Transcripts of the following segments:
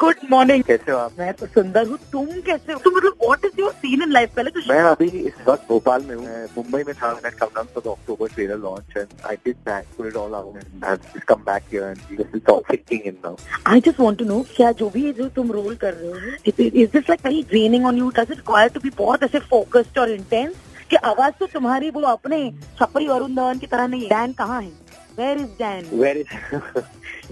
Good morning कैसे हो आप? मैं तो सुंदर हूँ। तुम कैसे हो? तुम मतलब what is your scene in life पहले तो मैं अभी इस वक्त भोपाल में हूँ। मुंबई में था। मैं come down for October trailer launch and I did that put it all out and I have come back here and this is all sinking in now I just want to know क्या जो भी जो तुम role कर रहे हो is this like very draining on you does it require to be बहुत ऐसे फोकस्ड और इंटेंस कि आवाज़ तो तुम्हारी वो अपने छपरी वरुण धवन की तरह नहीं है। डैन कहाँ है? Where is Dan Where is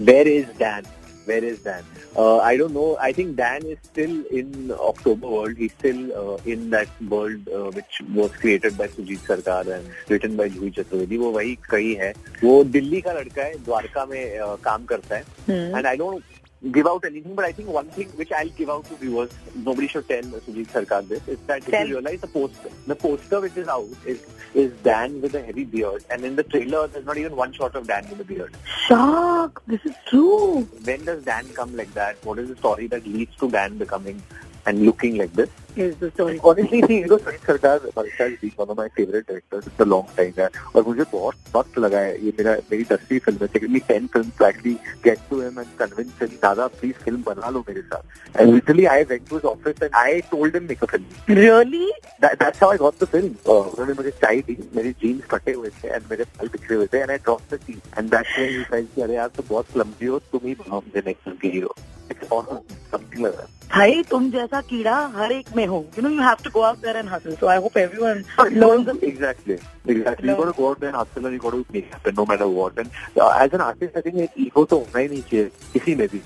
where is Dan? Where is Dan? Uh, I don't know. I think Dan is still in October world. He's still uh, in that world uh, which was created by Sujit Sarkar and written by Juhi Chaturvedi. वो वही कहीं है वो दिल्ली का लड़का है द्वारका में uh, काम करता है Hmm. and I don't give out anything, but I think one thing which I'll give out to viewers, nobody should tell Sujit Sarkar this, is that if you realize the poster, the poster which is out is is Dan with a heavy beard, and in the trailer there's not even one shot of Dan with a beard. Shock! this is true. When does Dan come like that? What is the story that leads to Dan becoming and looking like this? Is the story. Honestly, see, you know, Sujit Sarkar, Sarkar is one of my favorite directors. It's a long time है और मुझे बहुत वक्त लगा है ये मेरा मेरी दसवीं फ़िल्म है technically ten film actually get to him and convince him दादा प्लीज़ फ़िल्म बना लो मेरे साथ and literally I went to his office and I told him make a film Really? That's how I got the film उन्होंने मुझे चाय दी मेरे jeans फटे हुए थे एंड मेरे बाल बिखरे हुए थे and I drop the tea and that's when he said कि अरे यार तो बहुत क्लमजी हो तुम ही बनाओ मुझे नेक्स्ट फ़िल्म की hero it's awesome something like भाई तुम जैसा कीड़ा हर एक में हो you know you have to go out there and hustle so I hope everyone learns Exactly. Exactly. You No. got to go out there and hustle and you got to make it happen no matter what. And uh, as an artist, I think एक ego तो होना ही नहीं चाहिए किसी में भी.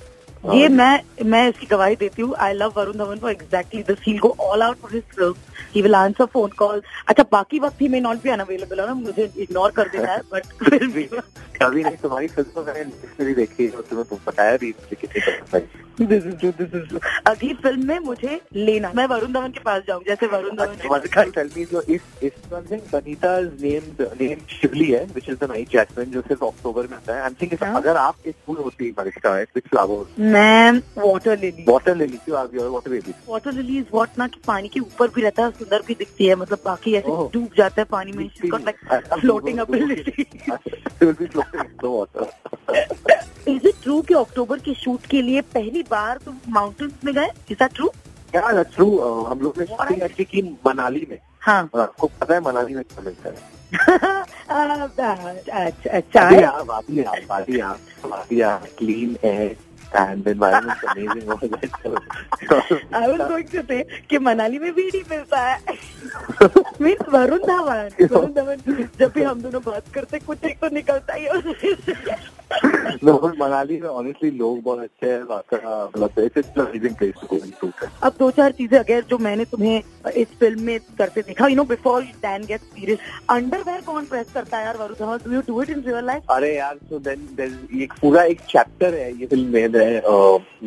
ये Uh, मैं मैं इसकी गवाही देती हूँ I love Varun Dhawan for exactly this he go all out for his film he will answer phone call अच्छा बाकी वक्त he may not be unavailable है ना मुझे इग्नोर कर देना है बट फिर भी कभी नहीं तुम्हारी फ़िल्म तो मैंने देखी है और तुम्हें तुम बताया भी कितनी पसंद आई. This is true this is अगली फ़िल्म में मुझे लेना मैं वरुण धवन के पास जाऊँ जैसे वरुण धवन named शिवली है is the night jasmine जो सिर्फ़ अक्टूबर में आता है. I'm thinking हाँ. अगर आप एक फूल होती बारिशा है flower? मैं वाटर लिली Water lily क्यों आप water lily? Water lily is what ना कि पानी के ऊपर भी रहता है सुंदर भी दिखती है मतलब बाकी ऐसे डूब जाता है पानी में floating ability. Is it true कि अक्टूबर के शूट के लिए पहली बार तुम माउंटेन्स में गए? Is that true. Uh, हम लोग ने शूटिंग एक्चुअली की मनाली में। हाँ। और आपको पता है मनाली में क्या मिलता है। Clean air and amazing I was going to say कि मनाली में बीड़ी मिलता है। मीन वरुण धवन वरुण धवन जब भी हम दोनों बात करते कुछ एक तो निकलता ही है। मनाली में ऑनेस्टली लोग बहुत अच्छे हैं मतलब अब दो चार चीज़ें अगर जो मैंने तुम्हें इस फ़िल्म में करते देखा you know before then get serious underwear कौन प्रेस करता है यार Varun Dhawan? Do you do it in real life अरे यार सो देन एक पूरा एक चैप्टर है ये फ़िल्म में है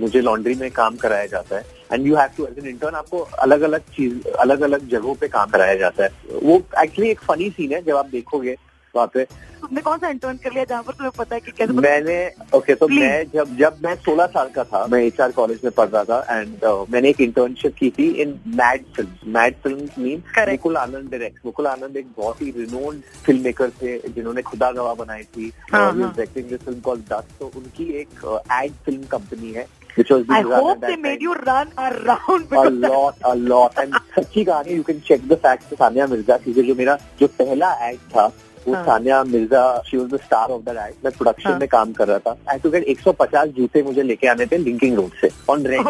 मुझे लॉन्ड्री में काम कराया जाता है। And you have to as an intern आपको अलग अलग चीज़ अलग अलग जगहों पे काम कराया जाता है। वो एक्चुअली एक फनी सीन है जब आप देखोगे वहाँ पे तुमने कौन सा इंटर्न कर लिया जहाँ पर तुम्हें पता है कि कैसे मैंने ओके तो Please. मैं जब जब मैं 16 साल का था मैं एच कॉलेज में पढ़ रहा था एंड uh, मैंने एक इंटर्नशिप की थी in Mad film Mad film mean Mukul Anand direct Mukul Anand एक बहुत ही रिनोन्ड फ़िल्म मेकर थे जिन्होंने खुदा गवाह बनाई थी हाँ, हाँ. डायरेक्टिंग दिस फ़िल्म कॉल्ड दस तो उनकी एक एड फ़िल्म कंपनी है which was I being run hope at that made time. You run around a lot, a lot. And सच्ची कहानी you can check the fact Sania Mirza क्योंकि जो मेरा जो पहला एड था वो हाँ. Sania Mirza she was the star of the ad मैं प्रोडक्शन हाँ. में काम कर रहा था। आई टू गेट 150 जूते मुझे लेके आने थे लिंकिंग रोड से ऑन रेंट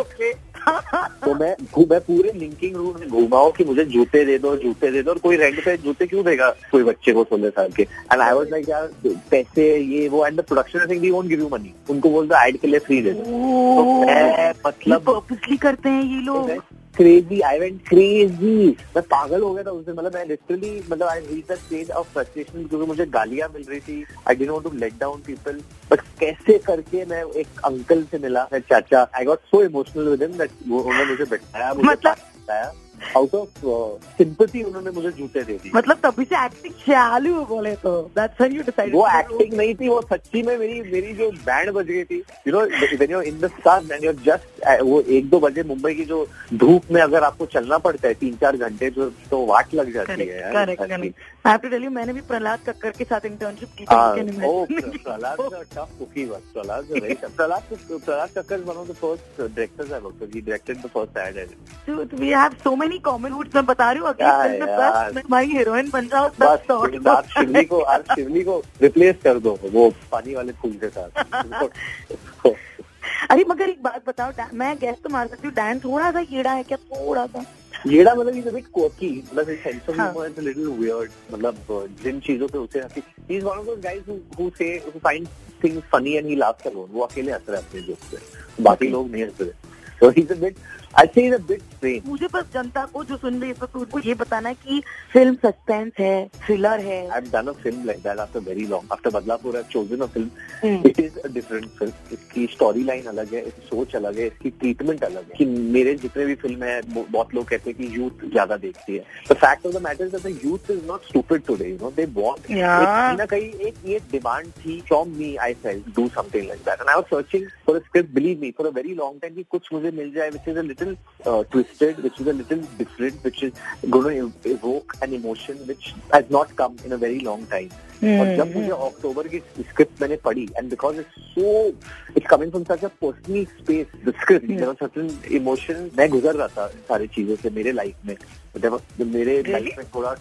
तो मैं मैं पूरे लिंकिंग रोड में घूमा हूँ कि मुझे जूते दे दो जूते दे दो और कोई रेंट पे जूते क्यों देगा? कोई बच्चे को सोलह साल के। एंड आई वाज लाइक यार पैसे ये वो and the production I think we won't give you money उनको बोल दो एड के लिए फ्री दे दो. तो मैं मतलब पर्पसली करते हैं ये लोग। क्रेजी आई वेंट क्रेजी मैं पागल हो गया था उससे दिन। मतलब मैं लिटरली मतलब I reach the stage of frustration क्योंकि मुझे गालियाँ मिल रही थी। I didn't want to let down people but कैसे करके मैं एक अंकल से मिला चाचा। I got so emotional with him that वो उन्होंने मुझे बैठाया मुझे मतलब- बताया। आउट ऑफ़ सिंपथी उन्होंने मुझे जूते दे दिए। मतलब तभी से एक्टिंग चालू बोले तो। दैट्स व्हेन यू डिसाइडेड वो एक्टिंग नहीं थी वो सच्ची में मेरी मेरी जो बैंड बज गई थी। You know when you in the sun and you just वो एक दो बजे मुंबई की जो धूप में अगर आपको चलना पड़ता है तीन चार घंटे तो तो वाट लग जाती है यार। Correct I have to tell you मैंने भी प्रहलाद कक्कर के साथ इंटर्नशिप की थी हाँ, you can oh, imagine. Prahlad is a tough cookie, but Prahlad is a very tough. Prahlad, Prahlad Kakkar is one of the first uh, मैं common route में बता रही हूँ अगले बस मैं हीरोइन बन जाओ बस शॉर्ट शिवनी को आज शिवनी को रिप्लेस कर दो वो पानी वाले फूल के साथ। अरे मगर एक बात बताओ मैं गैस तो मार सकती हूँ डैन थोड़ा सा कीड़ा है क्या? थोड़ा सा। मतलब मतलब हाँ। मतलब uh, जिन चीज़ों अपने जोक्स बाकी लोग नहीं हंस रहे। मुझे बस जनता को जो सुन रही है तो उनको ये बताना है कि फ़िल्म सस्पेंस है थ्रिलर है I've done a film like that after very long. After Badlapur, I've chosen a film. Hmm. It is a different film. इसकी स्टोरी लाइन अलग है इसकी सोच अलग है इसकी ट्रीटमेंट अलग है कि मेरे जितने भी फ़िल्म है बहुत लोग कहते हैं कि यूथ ज़्यादा देखती है the fact of the matter that the youth is not stupid today you know they want कहीं ना कहीं एक ये डिमांड थी from me I felt do something like that and I was searching for a script believe me for a very long time कि कुछ मुझे मिल जाए which is a little twisted which is a little different which is going to evoke an emotion which has not come in a very long time और जब मुझे अक्टूबर की script मैंने पढ़ी and because it's so it's coming from such a personal space the script certain emotion मैं गुजर रहा था सारी चीज़ों से मेरे लाइफ में There was- मेरे? लाइफ में थोड़ा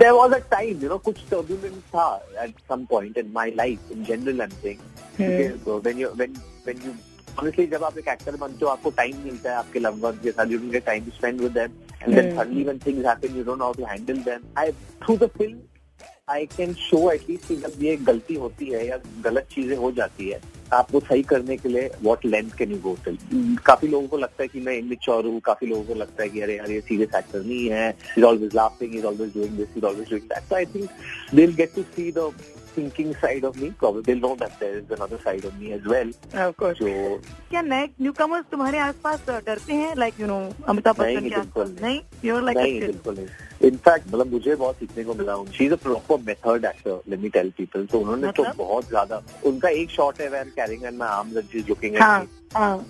there was a time you know कुछ turbulence था at some point in my life in general I'm saying Because, uh, when you when when you honestly जब आप एक एक्टर बनते हो आपको टाइम मिलता है आपके लव वन के साथ you get time to spend with them and then. Suddenly when things happen you don't know how to handle them I through the film I can show at least कि जब ये गलती होती है या गलत चीज़ें हो जाती है आपको सही करने के लिए what length can you go till काफ़ी लोगों को लगता है कि मैं इनमेच्योर हूँ काफ़ी लोगों को लगता है कि अरे यार ये सीरियस एक्टर नहीं है is always laughing is always doing this is always doing that so I think they will get to see the thinking side of me. Probably they'll know that there is another side of me as well. Of course. so क्या नए new तुम्हारे आसपास डरते हैं? Like you know Amitabh नहीं, बच्चन के आसपास? नहीं। यूर नहीं बिल्कुल नहीं। इनफैक्ट मतलब मुझे बहुत सीखने को मिला she is a proper method actor let me tell people तो उन्होंने तो मतलब? बहुत ज़्यादा उनका एक शॉट है where carrying and my arms and she is looking at me हाँ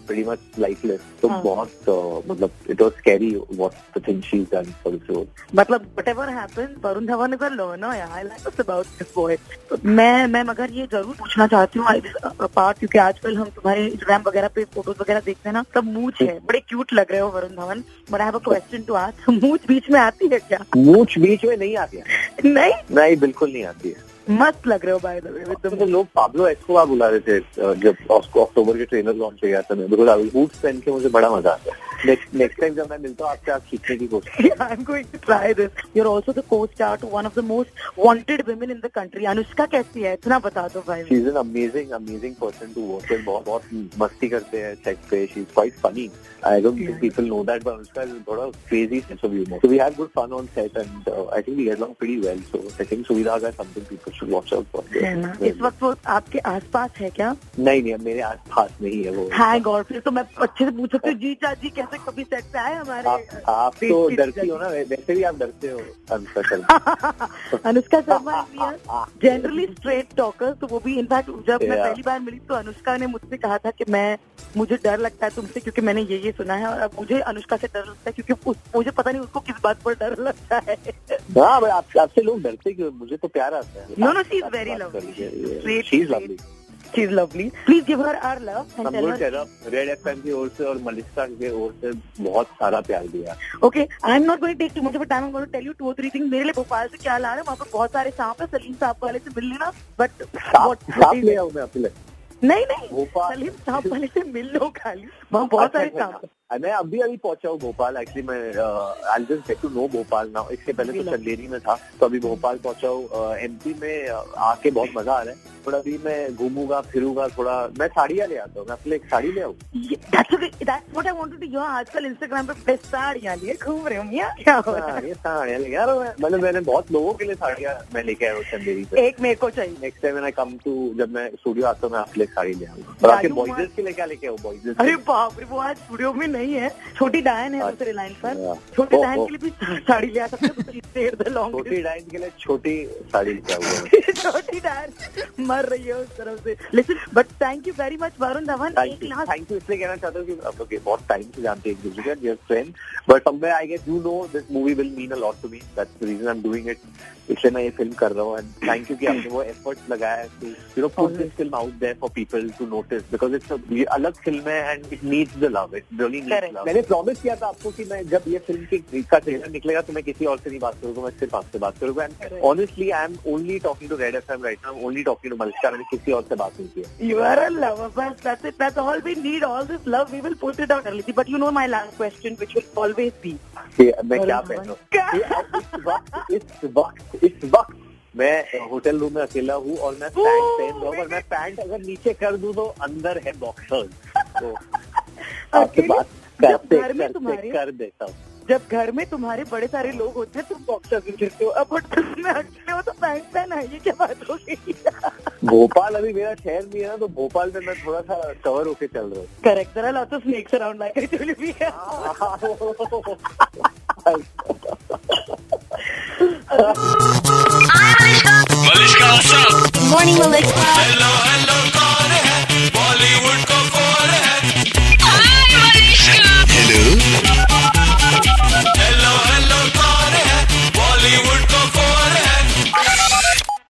pretty much lifeless. तो हाँ. बहुत uh, मतलब it was scary what the thing she's done for this role मतलब whatever happens Varun Dhawan is a learner यार I like about this boy मैं मैं मगर ये ज़रूर पूछना चाहती हूँ पार्ट क्योंकि आजकल हम तुम्हारे इंस्टाग्राम वगैरह पे फ़ोटोज़ वगैरह देखते हैं ना तब मूछ है बड़े क्यूट लग रहे हो Varun Dhawan but I have a question to ask मूछ बीच में आती है क्या? मूछ बीच में नहीं आती है। नहीं? नहीं बिल्कुल नहीं आती है। मस्त लग रहे हो बाय द वे विद तो लोग पाब्लो एस्कोबार बुला रहे थे जब अक्टूबर के ट्रेनर लॉन्च किया था, मैं बिकॉज़ आई बूट्स पहन के मुझे बड़ा मज़ा आता है। नेक्स्ट नेक्स्ट टाइम जब मैं मिलता हूँ आपसे आप खींचने की कोशिश Yeah, I'm going to try this. You're also the co-star to one of the most wanted women in the country. Anushka कैसी है? इतना बता दो भाई। She is an amazing amazing person to work with बहुत बहुत मस्ती करते हैं सेट पे. She is quite funny I don't think people know that but उसका थोड़ा crazy sense of humour so we have good fun on set and I think we get along pretty well. So I think सुविधा का something people should watch out for इस वक्त वो आपके आसपास है क्या? नहीं नहीं मेरे आस पास नहीं है वो। हाय गॉड फिर तो मैं अच्छे से पूछ सकती हूँ। जी चाची कैसे कभी सेट पे आए हमारे आप आप तो डरती हो ना वैसे भी आप डरते हो Anushka Sharma generally straight talker तो वो भी इनफैक्ट जब मैं पहली बार मिली तो अनुष्का ने मुझसे कहा था कि मैं मुझे डर लगता है तुमसे क्योंकि मैंने ये ये सुना है और अब मुझे अनुष्का से डर लगता है क्योंकि उस, मुझे पता नहीं उसको किस बात पर डर लगता है। हाँ आप आपसे लोग डरते क्यों? मुझे तो प्यार आता है। No, no, she is आप very बात lovely. Please give her our love. हम कह रेड एफ़ की ओर से और मलिश्का की ओर से बहुत सारा प्यार दिया okay I am not going take too much of time I going tell you two three things मेरे लिए भोपाल से क्या ला रहे हैं? वहाँ पर बहुत सारे सांप है। सलीम साहब वाले से मिल लेना बट साफ़ ले आऊँ मैं अपने नहीं नहीं। सलीम साहब वाले से मिल लो खाली। वहाँ बहुत सारे सांप। मैं अभी अभी पहुँचा हूँ भोपाल. एक्चुअली मैं I just get to know Bhopal now इससे पहले तो? चंदेरी में था. तो अभी भोपाल पहुँचा हूँ एमपी में uh, आके बहुत मज़ा आ रहा है. थोड़ा अभी मैं घूमूँगा फिरूँगा थोड़ा मैं साड़ियाँ ले आता हूँ. मैं अपने एक साड़ी ले आऊँ. आजकल इंस्टाग्राम पे साड़ियाँ लिए घूम रहे हो साड़ियाँ साड़ियाँ ले यार मतलब मैंने बहुत लोगों के लिए साड़ियाँ मैं लेके आया हूँ चंदेरी से एक मेरे को चाहिए। नेक्स्ट टाइम मैंने कम टू जब मैं स्टूडियो आता हूँ मैं आपके लिए साड़ी ले आऊँगा. और आपके बॉयजेस के लिए क्या लेके आऊँ बॉयजेस अरे बाप रे वो आज स्टूडियो में नहीं है। छोटी डायन है दूसरे लाइन पर। अच्छा। छोटी डायन के लिए भी साड़ी ले आ सकते लॉन्ग छोटी डाइन के लिए छोटी साड़ी छोटी डायन मर रही है उस तरफ़ से। लेकिन but thank you very much Varun Dhawan thank एक यू लास्ट थैंक यू इसलिए कहना चाहता हूँ कि ओके बहुत टाइम से जानते हैं एक दूसरे का friend but somewhere I get you know this movie will mean a lot to me that's the reason I am doing it इसलिए मैं ये फ़िल्म कर रहा हूँ। एंड थैंक यू कि आपने वो एफर्ट लगाया है you know put this film out there for people to notice because it's अलग फ़िल्म है and it needs the love it really मैंने प्रॉमिस किया था आपको कि मैं जब ये फ़िल्म की का ट्रेलर निकलेगा तो मैं किसी और से नहीं बात करूँगा मैं सिर्फ़ आपसे बात करूँगा and honestly I am only talking to Red FM right now only talking to Malika मैंने किसी और से बात नहीं की You are a lover, but that's it. That's all we need. All this love, we will put it out early. But you know my last question, which will always be. मैं क्या पहनूं? इस वक्त इस वक्त मैं होटल रूम में अकेला हूँ और मैं पैंट पहन रहा हूँ और मैं पैंट अगर नीचे कर दूँ तो अंदर है बॉक्सर्स तो आपसे बात जब घर में तुम्हारे- कर देता हूँ। जब घर में तुम्हारे बड़े सारे लोग होते हैं तुम बॉक्सर भी फिरते हो। अब में अकेले हो तो पैंट पहना है ये क्या बात हो गई? भोपाल अभी मेरा शहर नहीं है ना तो भोपाल में मैं थोड़ा सा कवर होके चल रहा हूँ। Correct there are lots of snakes around like I told you Malishka, what's